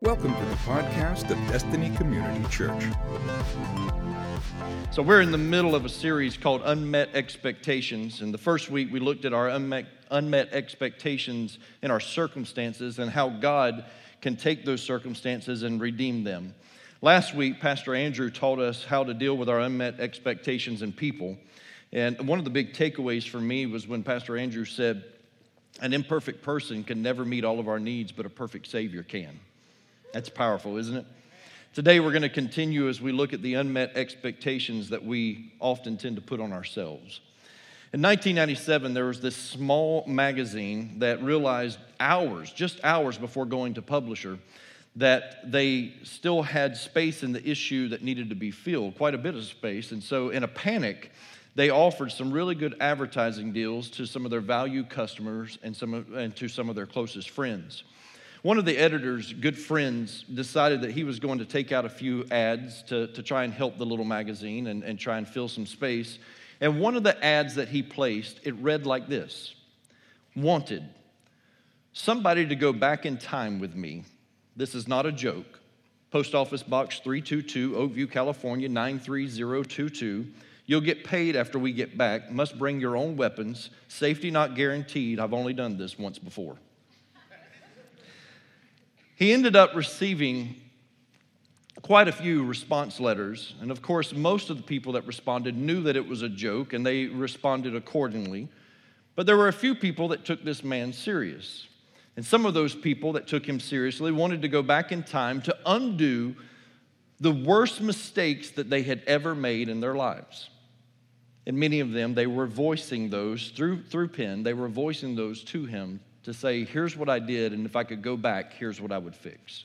Welcome to the podcast of Destiny Community Church. So, we're in the middle of a series called Unmet Expectations. And the first week, we looked at our unmet, unmet expectations in our circumstances and how God can take those circumstances and redeem them. Last week, Pastor Andrew taught us how to deal with our unmet expectations in people. And one of the big takeaways for me was when Pastor Andrew said, An imperfect person can never meet all of our needs, but a perfect Savior can. That's powerful, isn't it? Today, we're going to continue as we look at the unmet expectations that we often tend to put on ourselves. In 1997, there was this small magazine that realized hours, just hours before going to publisher, that they still had space in the issue that needed to be filled, quite a bit of space. And so, in a panic, they offered some really good advertising deals to some of their value customers and, some of, and to some of their closest friends. One of the editor's good friends decided that he was going to take out a few ads to, to try and help the little magazine and, and try and fill some space. And one of the ads that he placed, it read like this Wanted, somebody to go back in time with me. This is not a joke. Post Office Box 322, Oakview, California 93022. You'll get paid after we get back. Must bring your own weapons. Safety not guaranteed. I've only done this once before. He ended up receiving quite a few response letters. And of course, most of the people that responded knew that it was a joke and they responded accordingly. But there were a few people that took this man serious. And some of those people that took him seriously wanted to go back in time to undo the worst mistakes that they had ever made in their lives. And many of them, they were voicing those through, through pen, they were voicing those to him to say, here's what I did, and if I could go back, here's what I would fix.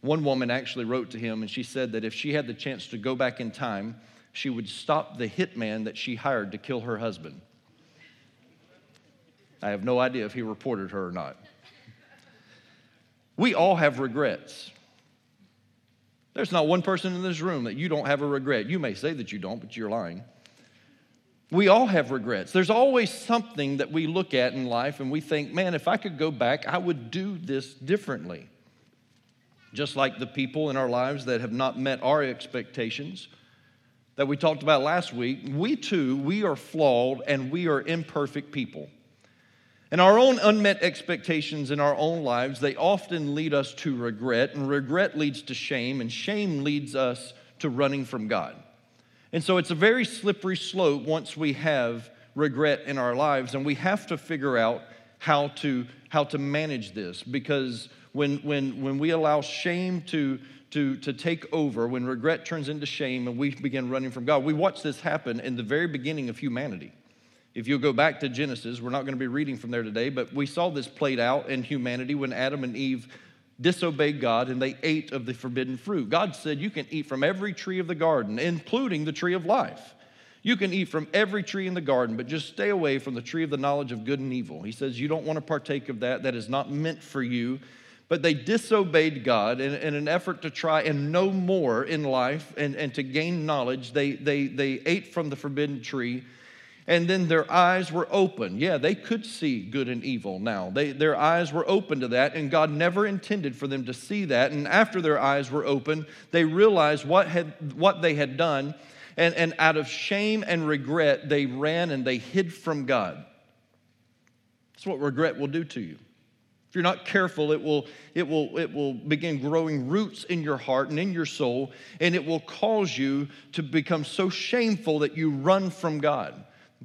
One woman actually wrote to him, and she said that if she had the chance to go back in time, she would stop the hitman that she hired to kill her husband. I have no idea if he reported her or not. We all have regrets. There's not one person in this room that you don't have a regret. You may say that you don't, but you're lying. We all have regrets. There's always something that we look at in life and we think, man, if I could go back, I would do this differently. Just like the people in our lives that have not met our expectations that we talked about last week, we too, we are flawed and we are imperfect people. And our own unmet expectations in our own lives, they often lead us to regret, and regret leads to shame, and shame leads us to running from God. And so it's a very slippery slope once we have regret in our lives, and we have to figure out how to, how to manage this because when, when, when we allow shame to, to, to take over, when regret turns into shame and we begin running from God, we watch this happen in the very beginning of humanity. If you go back to Genesis, we're not going to be reading from there today, but we saw this played out in humanity when Adam and Eve disobeyed God and they ate of the forbidden fruit. God said, You can eat from every tree of the garden, including the tree of life. You can eat from every tree in the garden, but just stay away from the tree of the knowledge of good and evil. He says, You don't want to partake of that. That is not meant for you. But they disobeyed God in, in an effort to try and know more in life and, and to gain knowledge. They, they, they ate from the forbidden tree and then their eyes were open. Yeah, they could see good and evil now. They, their eyes were open to that, and God never intended for them to see that. And after their eyes were open, they realized what, had, what they had done, and, and out of shame and regret, they ran and they hid from God. That's what regret will do to you. If you're not careful, it will, it, will, it will begin growing roots in your heart and in your soul, and it will cause you to become so shameful that you run from God.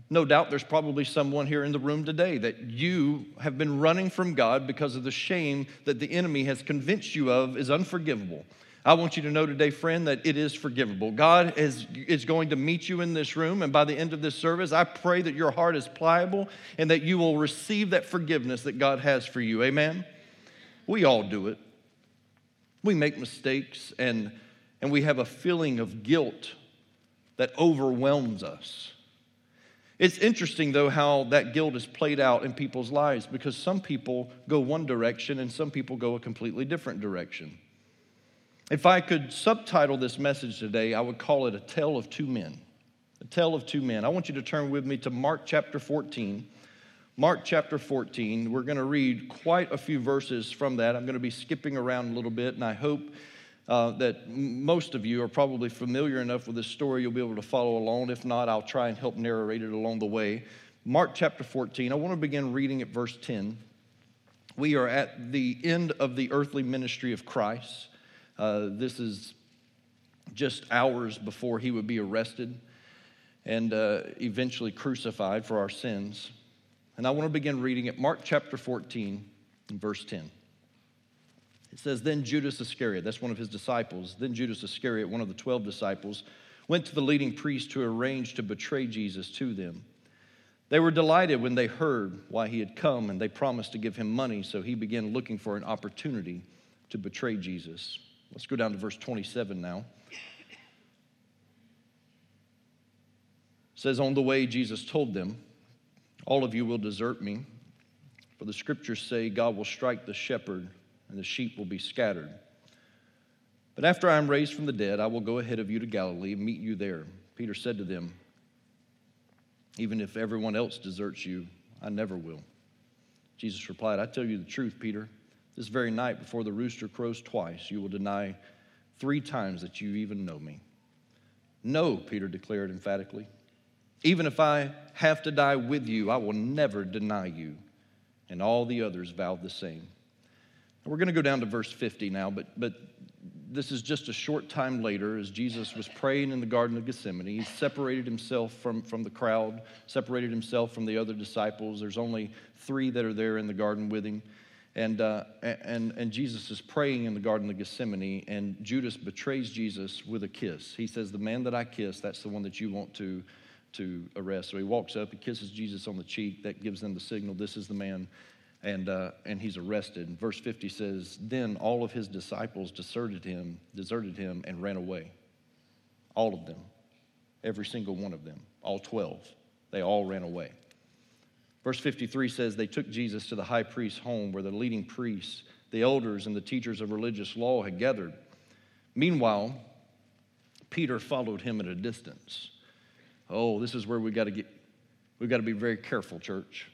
No doubt there's probably someone here in the room today that you have been running from God because of the shame that the enemy has convinced you of is unforgivable. I want you to know today, friend, that it is forgivable. God is, is going to meet you in this room, and by the end of this service, I pray that your heart is pliable and that you will receive that forgiveness that God has for you. Amen? We all do it. We make mistakes, and, and we have a feeling of guilt that overwhelms us. It's interesting, though, how that guilt is played out in people's lives because some people go one direction and some people go a completely different direction. If I could subtitle this message today, I would call it A Tale of Two Men. A Tale of Two Men. I want you to turn with me to Mark chapter 14. Mark chapter 14. We're going to read quite a few verses from that. I'm going to be skipping around a little bit, and I hope uh, that most of you are probably familiar enough with this story you'll be able to follow along. If not, I'll try and help narrate it along the way. Mark chapter 14, I want to begin reading at verse 10. We are at the end of the earthly ministry of Christ. Uh, this is just hours before he would be arrested and uh, eventually crucified for our sins. And I want to begin reading at Mark chapter 14, verse 10. It says, Then Judas Iscariot, that's one of his disciples, then Judas Iscariot, one of the 12 disciples, went to the leading priest to arrange to betray Jesus to them. They were delighted when they heard why he had come, and they promised to give him money, so he began looking for an opportunity to betray Jesus. Let's go down to verse 27 now. It says, On the way, Jesus told them, All of you will desert me, for the scriptures say, God will strike the shepherd, and the sheep will be scattered. But after I am raised from the dead, I will go ahead of you to Galilee and meet you there. Peter said to them, even if everyone else deserts you, I never will. Jesus replied, I tell you the truth, Peter. This very night, before the rooster crows twice, you will deny three times that you even know me. No, Peter declared emphatically. Even if I have to die with you, I will never deny you. And all the others vowed the same. We're going to go down to verse 50 now, but, but this is just a short time later as Jesus was praying in the Garden of Gethsemane. He separated himself from, from the crowd, separated himself from the other disciples. There's only three that are there in the garden with him. And, uh, and, and Jesus is praying in the Garden of Gethsemane, and Judas betrays Jesus with a kiss. He says, The man that I kiss, that's the one that you want to, to arrest. So he walks up, he kisses Jesus on the cheek. That gives them the signal this is the man and, uh, and he's arrested. Verse 50 says, Then all of his disciples deserted him, deserted him and ran away. All of them. Every single one of them. All 12. They all ran away. Verse 53 says, They took Jesus to the high priest's home where the leading priests, the elders, and the teachers of religious law had gathered. Meanwhile, Peter followed him at a distance. Oh, this is where we got to get, we've got to be very careful, church.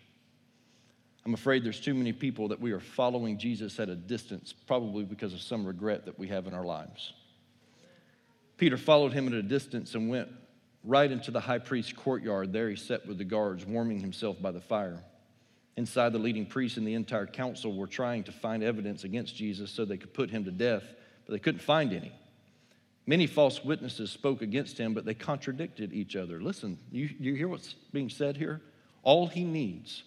I'm afraid there's too many people that we are following Jesus at a distance, probably because of some regret that we have in our lives. Peter followed him at a distance and went right into the high priest's courtyard. There he sat with the guards, warming himself by the fire. Inside, the leading priests and the entire council were trying to find evidence against Jesus so they could put him to death, but they couldn't find any. Many false witnesses spoke against him, but they contradicted each other. Listen, you, you hear what's being said here? All he needs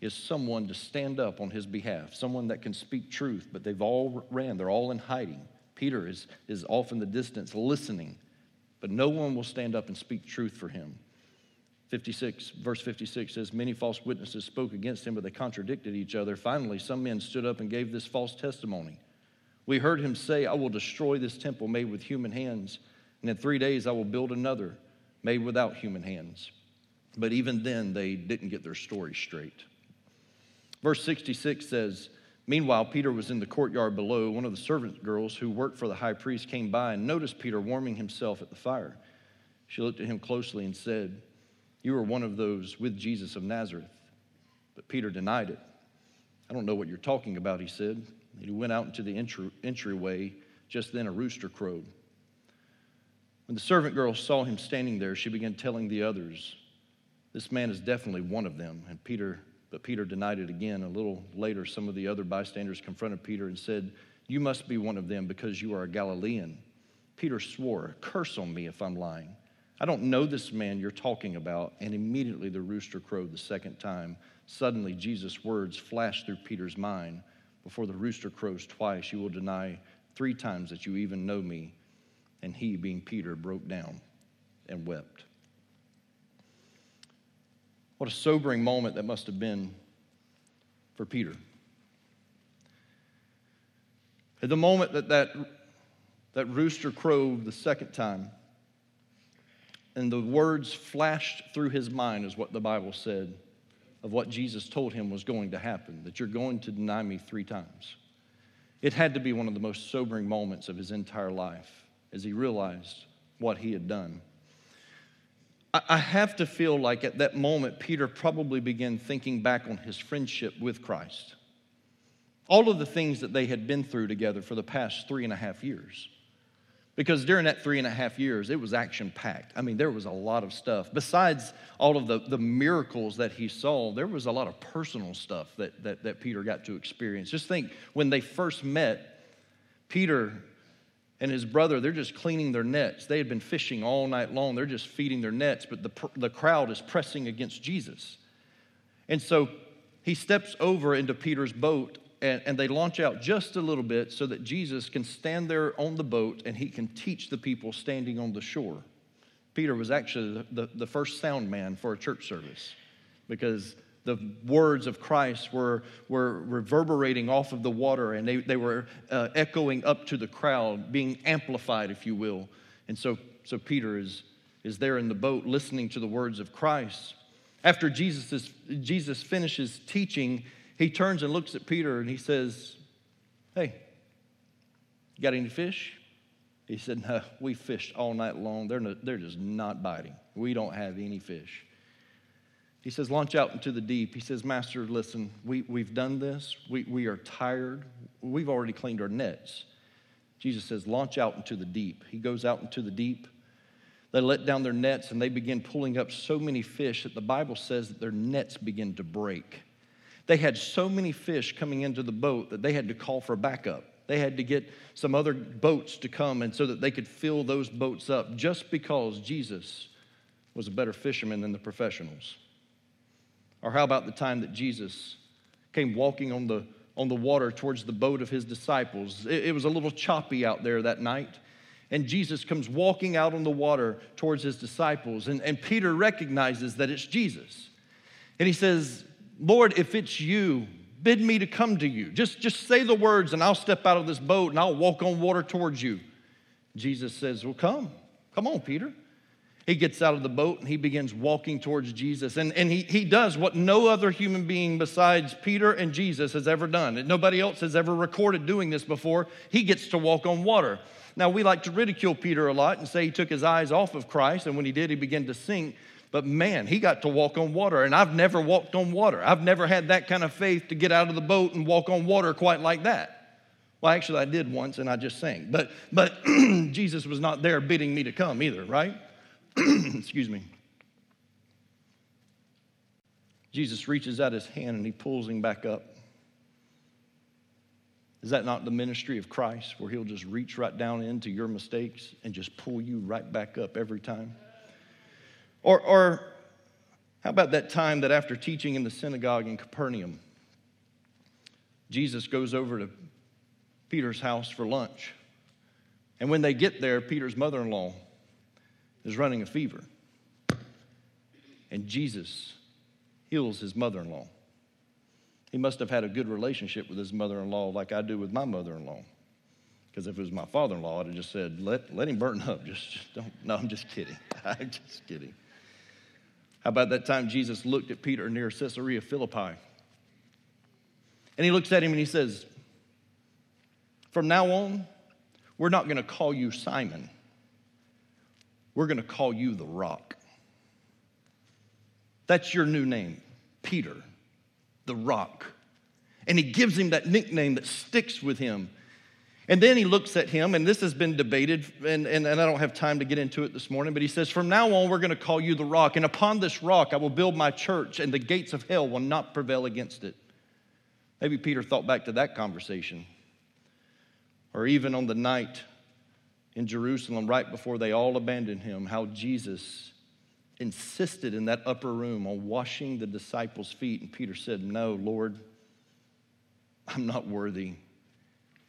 is someone to stand up on his behalf, someone that can speak truth, but they've all ran, they're all in hiding. Peter is, is off in the distance listening, but no one will stand up and speak truth for him. 56, verse 56 says, Many false witnesses spoke against him, but they contradicted each other. Finally, some men stood up and gave this false testimony. We heard him say, I will destroy this temple made with human hands, and in three days I will build another made without human hands. But even then, they didn't get their story straight. Verse 66 says, Meanwhile, Peter was in the courtyard below. One of the servant girls who worked for the high priest came by and noticed Peter warming himself at the fire. She looked at him closely and said, You are one of those with Jesus of Nazareth. But Peter denied it. I don't know what you're talking about, he said. And he went out into the entry, entryway. Just then, a rooster crowed. When the servant girl saw him standing there, she began telling the others, This man is definitely one of them. And Peter but Peter denied it again. A little later, some of the other bystanders confronted Peter and said, You must be one of them because you are a Galilean. Peter swore, Curse on me if I'm lying. I don't know this man you're talking about. And immediately the rooster crowed the second time. Suddenly, Jesus' words flashed through Peter's mind Before the rooster crows twice, you will deny three times that you even know me. And he, being Peter, broke down and wept. What a sobering moment that must have been for Peter. At the moment that that, that rooster crowed the second time, and the words flashed through his mind, is what the Bible said, of what Jesus told him was going to happen that you're going to deny me three times. It had to be one of the most sobering moments of his entire life as he realized what he had done. I, have to feel like at that moment, Peter probably began thinking back on his friendship with Christ. All of the things that they had been through together for the past three and a half years. Because during that three and a half years, it was action packed. I mean, there was a lot of stuff. Besides all of the, the miracles that he saw, there was a lot of personal stuff that, that, that Peter got to experience. Just think when they first met, Peter and his brother, they're just cleaning their nets. They had been fishing all night long, they're just feeding their nets, but the, the crowd is pressing against Jesus. And so he steps over into Peter's boat and, and they launch out just a little bit so that Jesus can stand there on the boat and he can teach the people standing on the shore. Peter was actually the, the, the first sound man for a church service because the words of Christ were, were reverberating off of the water and they, they were uh, echoing up to the crowd, being amplified, if you will. And so, so Peter is, is there in the boat listening to the words of Christ. After Jesus, is, Jesus finishes teaching, he turns and looks at Peter and he says, Hey, got any fish? He said, No, we fished all night long. They're, no, they're just not biting. We don't have any fish. He says, Launch out into the deep. He says, Master, listen, we, we've done this. We, we are tired. We've already cleaned our nets. Jesus says, Launch out into the deep. He goes out into the deep. They let down their nets and they begin pulling up so many fish that the Bible says that their nets begin to break. They had so many fish coming into the boat that they had to call for a backup. They had to get some other boats to come and so that they could fill those boats up just because Jesus was a better fisherman than the professionals. Or how about the time that Jesus came walking on the, on the water towards the boat of his disciples? It, it was a little choppy out there that night. And Jesus comes walking out on the water towards his disciples. And, and Peter recognizes that it's Jesus. And he says, Lord, if it's you, bid me to come to you. Just, just say the words, and I'll step out of this boat and I'll walk on water towards you. Jesus says, Well, come. Come on, Peter. He gets out of the boat and he begins walking towards Jesus. And, and he, he does what no other human being besides Peter and Jesus has ever done. Nobody else has ever recorded doing this before. He gets to walk on water. Now, we like to ridicule Peter a lot and say he took his eyes off of Christ, and when he did, he began to sink. But man, he got to walk on water, and I've never walked on water. I've never had that kind of faith to get out of the boat and walk on water quite like that. Well, actually, I did once, and I just sang. But, but Jesus was not there bidding me to come either, right? Excuse me. Jesus reaches out his hand and he pulls him back up. Is that not the ministry of Christ where he'll just reach right down into your mistakes and just pull you right back up every time? Or, or how about that time that after teaching in the synagogue in Capernaum, Jesus goes over to Peter's house for lunch. And when they get there, Peter's mother in law is running a fever. And Jesus heals his mother in law. He must have had a good relationship with his mother in law, like I do with my mother in law. Because if it was my father in law, I'd have just said, let, let him burn up. Just, don't. No, I'm just kidding. I'm just kidding. How about that time Jesus looked at Peter near Caesarea Philippi? And he looks at him and he says, From now on, we're not going to call you Simon. We're going to call you the rock. That's your new name, Peter, the rock. And he gives him that nickname that sticks with him. And then he looks at him, and this has been debated, and, and, and, I don't have time to get into it this morning, but he says, From now on, we're going to call you the rock, and upon this rock I will build my church, and the gates of hell will not prevail against it. Maybe Peter thought back to that conversation. Or even on the night in Jerusalem, right before they all abandoned him, how Jesus insisted in that upper room on washing the disciples' feet. And Peter said, No, Lord, I'm not worthy.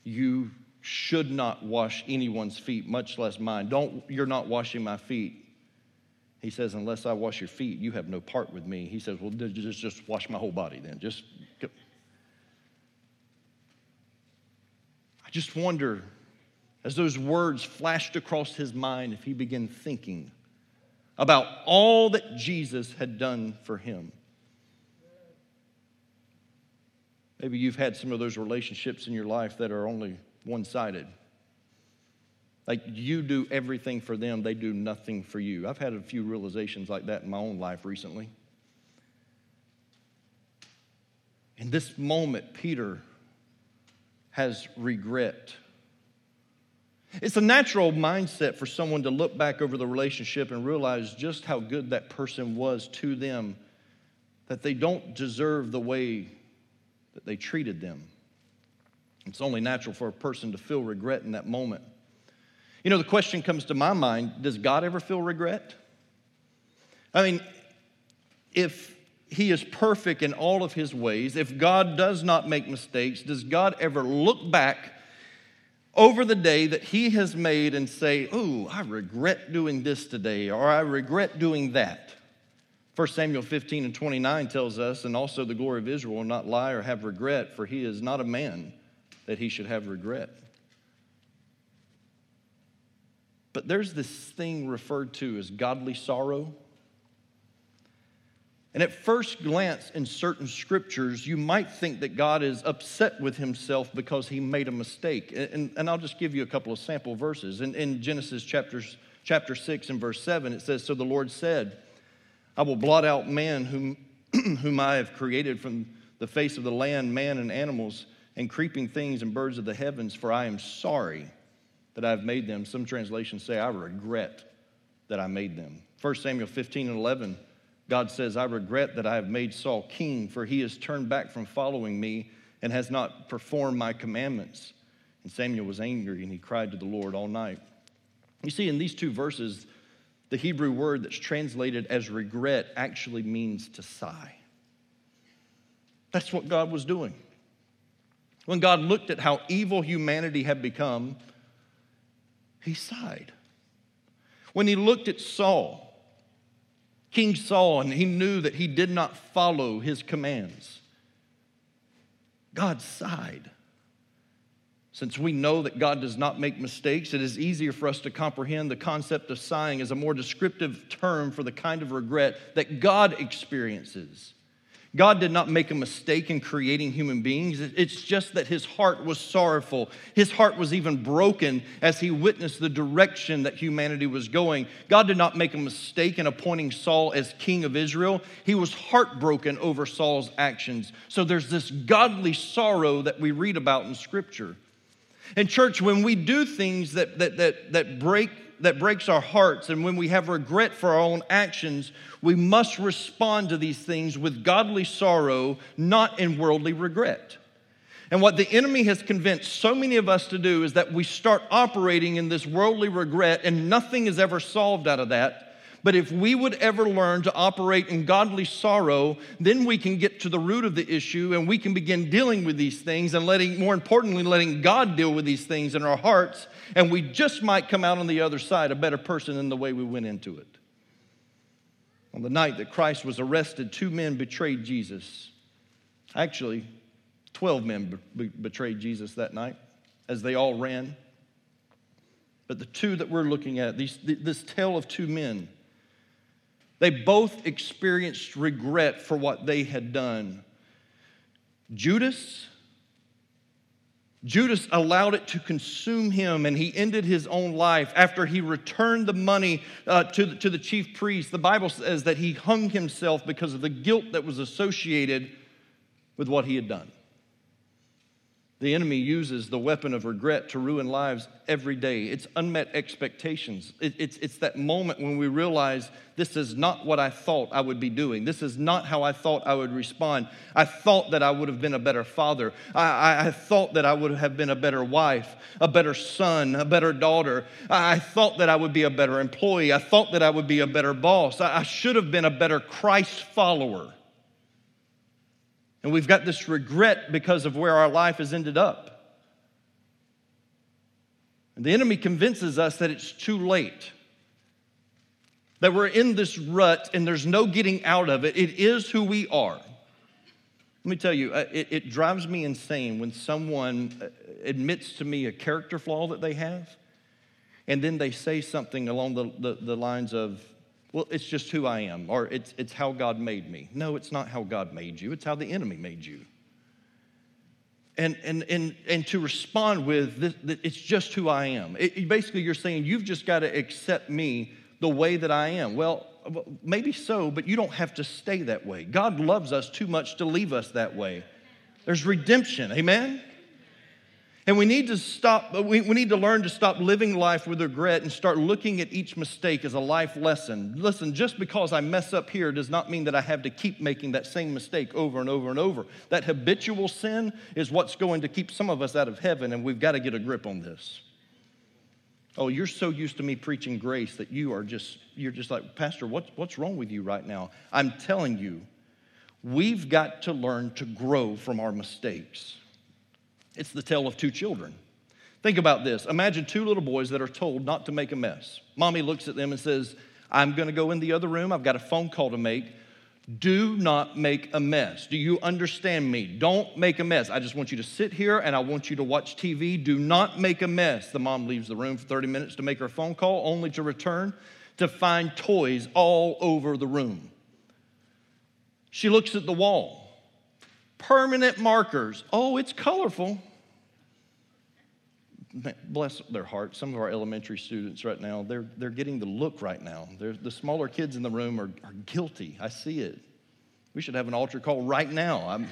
You should not wash anyone's feet, much less mine. Don't, you're not washing my feet. He says, unless I wash your feet, you have no part with me. He says, well, just, just wash my whole body then. Just. Go. I just wonder, as those words flashed across his mind, if he began thinking about all that Jesus had done for him. Maybe you've had some of those relationships in your life that are only one sided. Like you do everything for them, they do nothing for you. I've had a few realizations like that in my own life recently. In this moment, Peter has regret. It's a natural mindset for someone to look back over the relationship and realize just how good that person was to them, that they don't deserve the way that they treated them. It's only natural for a person to feel regret in that moment. You know, the question comes to my mind does God ever feel regret? I mean, if he is perfect in all of his ways, if God does not make mistakes, does God ever look back over the day that he has made and say, Oh, I regret doing this today, or I regret doing that? 1 Samuel 15 and 29 tells us, and also the glory of Israel will not lie or have regret, for he is not a man that he should have regret. But there's this thing referred to as godly sorrow. And at first glance in certain scriptures, you might think that God is upset with himself because he made a mistake. And, and I'll just give you a couple of sample verses. In, in Genesis chapters, chapter 6 and verse 7, it says, So the Lord said, I will blot out man whom, whom I have created from the face of the land, man and animals, and creeping things and birds of the heavens, for I am sorry that I have made them. Some translations say, I regret that I made them. 1 Samuel 15 and 11 God says, I regret that I have made Saul king, for he has turned back from following me and has not performed my commandments. And Samuel was angry and he cried to the Lord all night. You see, in these two verses, the Hebrew word that's translated as regret actually means to sigh. That's what God was doing. When God looked at how evil humanity had become, he sighed. When he looked at Saul, King Saul, and he knew that he did not follow his commands. God sighed. Since we know that God does not make mistakes, it is easier for us to comprehend the concept of sighing as a more descriptive term for the kind of regret that God experiences. God did not make a mistake in creating human beings. It's just that his heart was sorrowful. His heart was even broken as he witnessed the direction that humanity was going. God did not make a mistake in appointing Saul as king of Israel. He was heartbroken over Saul's actions. So there's this godly sorrow that we read about in Scripture. And, church, when we do things that, that, that, that break that breaks our hearts and when we have regret for our own actions, we must respond to these things with godly sorrow, not in worldly regret. And what the enemy has convinced so many of us to do is that we start operating in this worldly regret and nothing is ever solved out of that. But if we would ever learn to operate in godly sorrow, then we can get to the root of the issue and we can begin dealing with these things and letting, more importantly, letting God deal with these things in our hearts. And we just might come out on the other side a better person than the way we went into it. On the night that Christ was arrested, two men betrayed Jesus. Actually, 12 men be- betrayed Jesus that night as they all ran. But the two that we're looking at, these, this tale of two men, they both experienced regret for what they had done. Judas, Judas allowed it to consume him and he ended his own life after he returned the money uh, to, the, to the chief priest. The Bible says that he hung himself because of the guilt that was associated with what he had done. The enemy uses the weapon of regret to ruin lives every day. It's unmet expectations. It, it's, it's that moment when we realize this is not what I thought I would be doing. This is not how I thought I would respond. I thought that I would have been a better father. I, I, thought that I would have been a better wife, a better son, a better daughter. I, I, thought that I would be a better employee. I thought that I would be a better boss. I, I should have been a better Christ follower. And we've got this regret because of where our life has ended up. And the enemy convinces us that it's too late, that we're in this rut and there's no getting out of it. It is who we are. Let me tell you, uh, it, it drives me insane when someone uh, admits to me a character flaw that they have, and then they say something along the, the, the lines of, well, it's just who I am, or it's, it's how God made me. No, it's not how God made you, it's how the enemy made you. and, and, and, and to respond with, this, it's just who I am. It, basically, you're saying, you've just got to accept me the way that I am. Well, maybe so, but you don't have to stay that way. God loves us too much to leave us that way. There's redemption, amen? And we need to stop, we, we need to learn to stop living life with regret and start looking at each mistake as a life lesson. Listen, just because I mess up here does not mean that I have to keep making that same mistake over and over and over. That habitual sin is what's going to keep some of us out of heaven, and we've got to get a grip on this. Oh, you're so used to me preaching grace that you are just, you're just like, Pastor, what's, what's wrong with you right now? I'm telling you, we've got to learn to grow from our mistakes. It's the tale of two children. Think about this. Imagine two little boys that are told not to make a mess. Mommy looks at them and says, I'm going to go in the other room. I've got a phone call to make. Do not make a mess. Do you understand me? Don't make a mess. I just want you to sit here and I want you to watch TV. Do not make a mess. The mom leaves the room for 30 minutes to make her phone call, only to return to find toys all over the room. She looks at the wall permanent markers. Oh, it's colorful. Bless their hearts. Some of our elementary students right now, they're, they're getting the look right now. They're, the smaller kids in the room are, are guilty. I see it. We should have an altar call right now. I'm,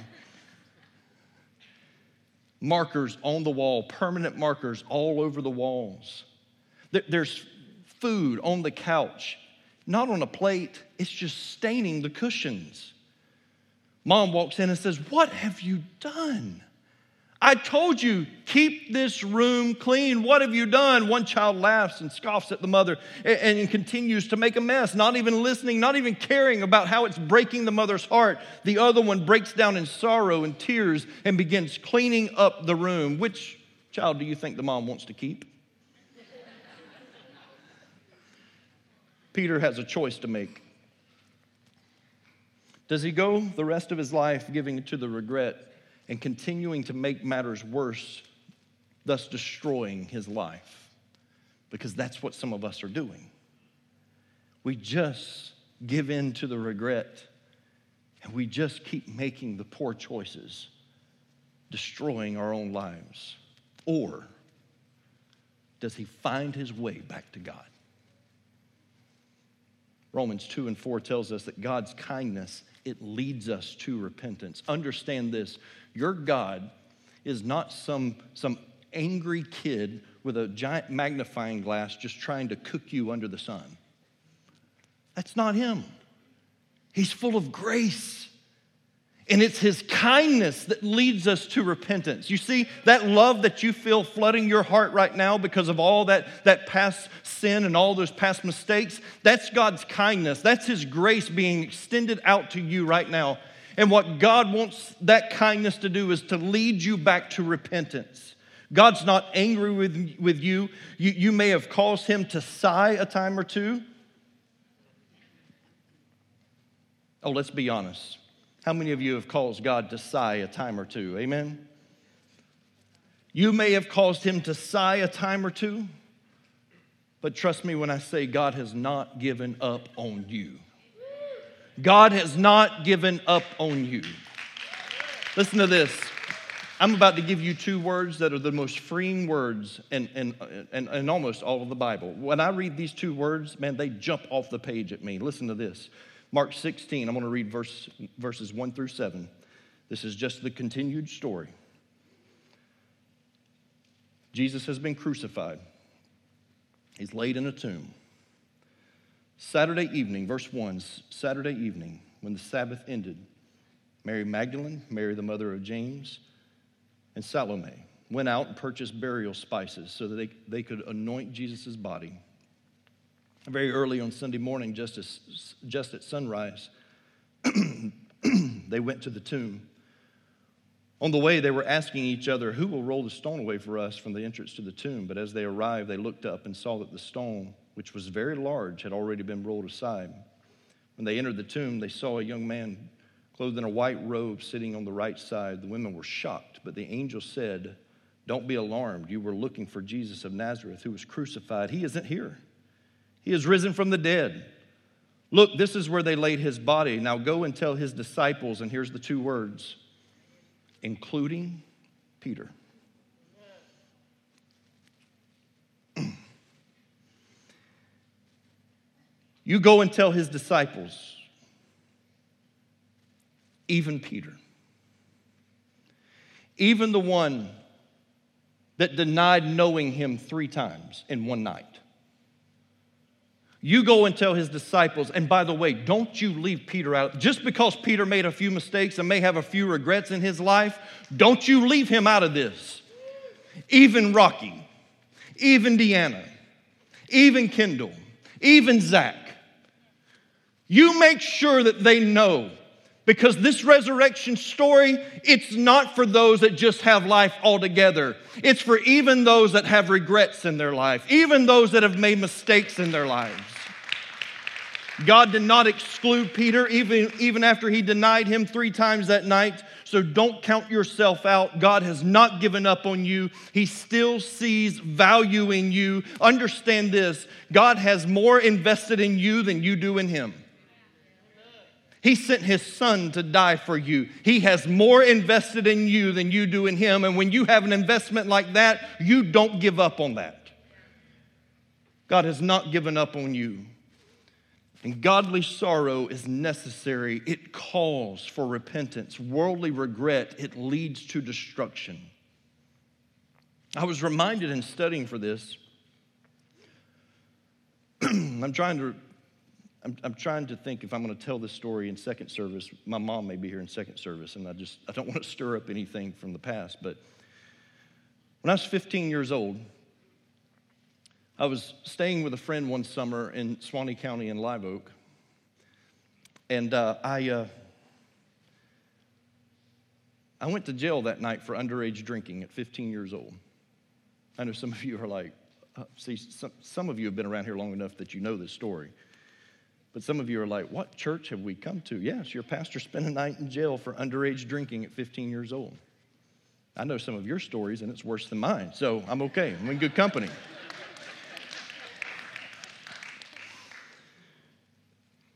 markers on the wall, permanent markers all over the walls. There's food on the couch, not on a plate, it's just staining the cushions. Mom walks in and says, What have you done? I told you, keep this room clean. What have you done? One child laughs and scoffs at the mother and, and, continues to make a mess, not even listening, not even caring about how it's breaking the mother's heart. The other one breaks down in sorrow and tears and begins cleaning up the room. Which child do you think the mom wants to keep? Peter has a choice to make. Does he go the rest of his life giving to the regret and continuing to make matters worse, thus destroying his life? Because that's what some of us are doing. We just give in to the regret and we just keep making the poor choices, destroying our own lives. Or does he find his way back to God? Romans 2 and 4 tells us that God's kindness it leads us to repentance. Understand this your God is not some, some angry kid with a giant magnifying glass just trying to cook you under the sun. That's not him. He's full of grace. And it's his kindness that leads us to repentance. You see, that love that you feel flooding your heart right now because of all that, that past sin and all those past mistakes, that's God's kindness. That's his grace being extended out to you right now. And what God wants that kindness to do is to lead you back to repentance. God's not angry with, with you. you. You may have caused him to sigh a time or two. Oh, let's be honest. How many of you have caused God to sigh a time or two? Amen? You may have caused him to sigh a time or two, but trust me when I say God has not given up on you. God has not given up on you. Listen to this. I'm about to give you two words that are the most freeing words in, in, in, in, almost all of the Bible. When I read these two words, man, they jump off the page at me. Listen to this. Mark 16, I'm going to read verse, verses 1 through 7. This is just the continued story. Jesus has been crucified, he's laid in a tomb. Saturday evening, verse 1, Saturday evening, when the Sabbath ended, Mary Magdalene, Mary the mother of James, and Salome went out and purchased burial spices so that they, they could anoint Jesus' body very early on Sunday morning, just, as, just at sunrise, they went to the tomb. On the way, they were asking each other, Who will roll the stone away for us from the entrance to the tomb? But as they arrived, they looked up and saw that the stone, which was very large, had already been rolled aside. When they entered the tomb, they saw a young man clothed in a white robe sitting on the right side. The women were shocked, but the angel said, Don't be alarmed. You were looking for Jesus of Nazareth, who was crucified. He isn't here. He has risen from the dead. Look, this is where they laid his body. Now go and tell his disciples, and here's the two words including Peter. You go and tell his disciples, even Peter, even the one that denied knowing him three times in one night. You go and tell his disciples, and by the way, don't you leave Peter out. Just because Peter made a few mistakes and may have a few regrets in his life, don't you leave him out of this. Even Rocky, even Deanna, even Kendall, even Zach. You make sure that they know because this resurrection story, it's not for those that just have life altogether. It's for even those that have regrets in their life, even those that have made mistakes in their lives. God did not exclude Peter even, even after he denied him three times that night. So don't count yourself out. God has not given up on you, He still sees value in you. Understand this God has more invested in you than you do in Him. He sent his son to die for you. He has more invested in you than you do in him. And when you have an investment like that, you don't give up on that. God has not given up on you. And godly sorrow is necessary. It calls for repentance. Worldly regret, it leads to destruction. I was reminded in studying for this. I'm trying to I'm, I'm trying to think if I'm going to tell this story in second service. My mom may be here in second service, and I just I don't want to stir up anything from the past. But when I was 15 years old, I was staying with a friend one summer in Suwannee County in Live Oak, and uh, I uh, I went to jail that night for underage drinking at 15 years old. I know some of you are like, uh, see, some, some of you have been around here long enough that you know this story. But some of you are like, what church have we come to? Yes, your pastor spent a night in jail for underage drinking at 15 years old. I know some of your stories, and it's worse than mine, so I'm okay. I'm in good company.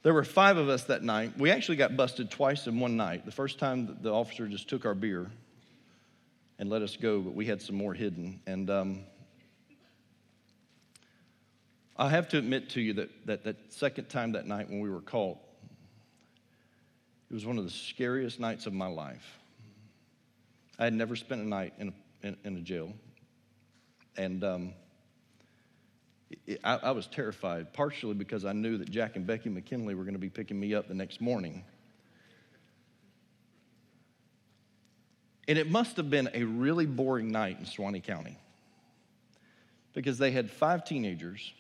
There were five of us that night. We actually got busted twice in one night. The first time, the officer just took our beer and let us go, but we had some more hidden. And um, I have to admit to you that, that that second time that night when we were caught, it was one of the scariest nights of my life. I had never spent a night in a, in, in a jail. And um, it, I, I was terrified, partially because I knew that Jack and Becky McKinley were going to be picking me up the next morning. And it must have been a really boring night in Suwannee County because they had five teenagers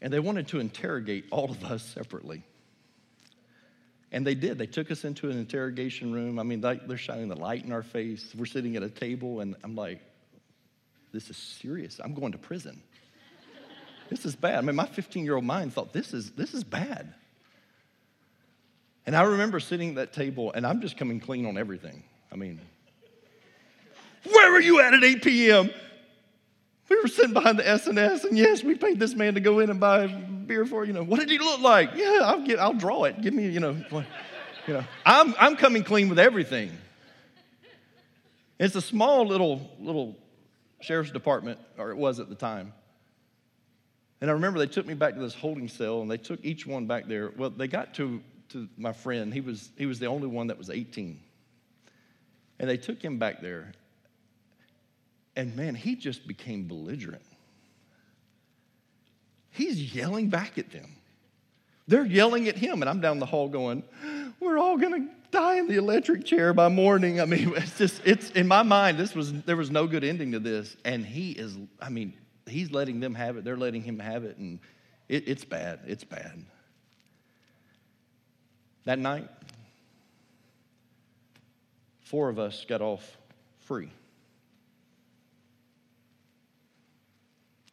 and they wanted to interrogate all of us separately. And they did. They took us into an interrogation room. I mean, they're shining the light in our face. We're sitting at a table, and I'm like, this is serious. I'm going to prison. this is bad. I mean, my 15 year old mind thought, this is, this is bad. And I remember sitting at that table, and I'm just coming clean on everything. I mean, where were you at at 8 p.m.? We were sitting behind the S&S, and yes, we paid this man to go in and buy beer for you know. What did he look like? Yeah, I'll get, I'll draw it. Give me, you know, you know. I'm I'm coming clean with everything. It's a small little little sheriff's department, or it was at the time. And I remember they took me back to this holding cell, and they took each one back there. Well, they got to to my friend. He was he was the only one that was 18, and they took him back there, and man, he just became belligerent. He's yelling back at them. They're yelling at him, and I'm down the hall going, We're all gonna die in the electric chair by morning. I mean, it's just, it's in my mind, this was there was no good ending to this. And he is, I mean, he's letting them have it, they're letting him have it, and it, it's bad. It's bad. That night, four of us got off free.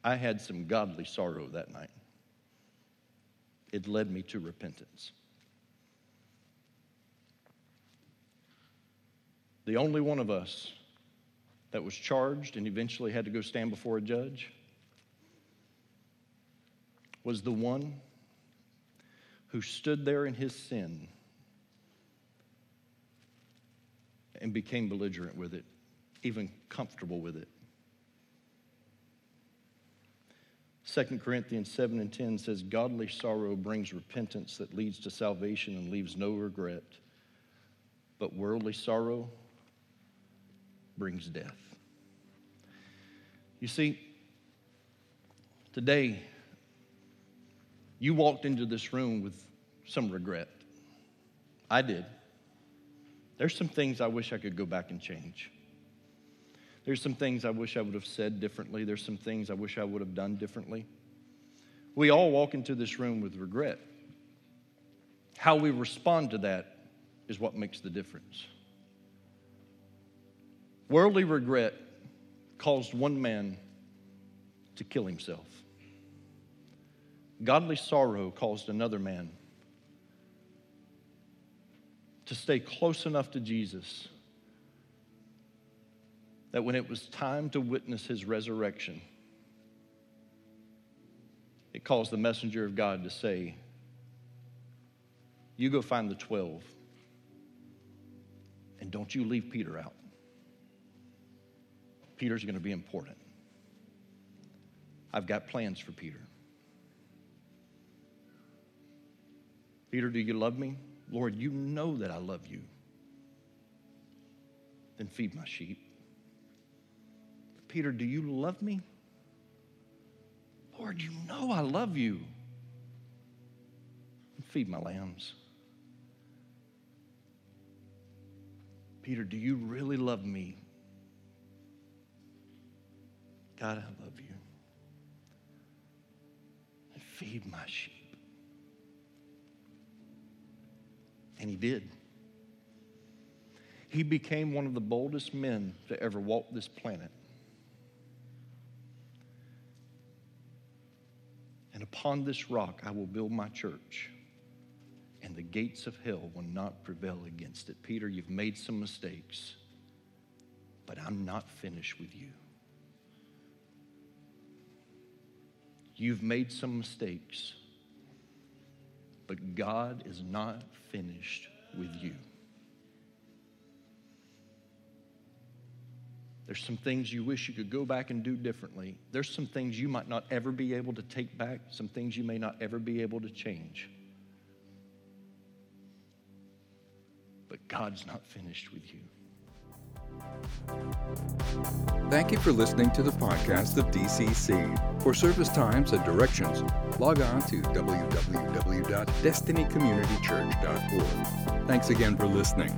I had some godly sorrow that night. It led me to repentance. The only one of us that was charged and eventually had to go stand before a judge was the one who stood there in his sin and became belligerent with it, even comfortable with it. 2 Corinthians 7 and 10 says, Godly sorrow brings repentance that leads to salvation and leaves no regret. But worldly sorrow brings death. You see, today, you walked into this room with some regret. I did. There's some things I wish I could go back and change. There's some things I wish I would have said differently. There's some things I wish I would have done differently. We all walk into this room with regret. How we respond to that is what makes the difference. Worldly regret caused one man to kill himself. Godly sorrow caused another man to stay close enough to Jesus that when it was time to witness his resurrection, it caused the messenger of God to say, You go find the 12, and don't you leave Peter out. Peter's going to be important. I've got plans for Peter. Peter, do you love me? Lord, you know that I love you. Then feed my sheep. Peter, do you love me? Lord, you know I love you. Feed my lambs. Peter, do you really love me? God, I love you. Feed my sheep. And he did. He became one of the boldest men to ever walk this planet. Upon this rock I will build my church, and the gates of hell will not prevail against it. Peter, you've made some mistakes, but I'm not finished with you. You've made some mistakes, but God is not finished with you. There's some things you wish you could go back and do differently. There's some things you might not ever be able to take back, some things you may not ever be able to change. But God's not finished with you. Thank you for listening to the podcast of DCC. For service times and directions, log on to www.destinycommunitychurch.org. Thanks again for listening.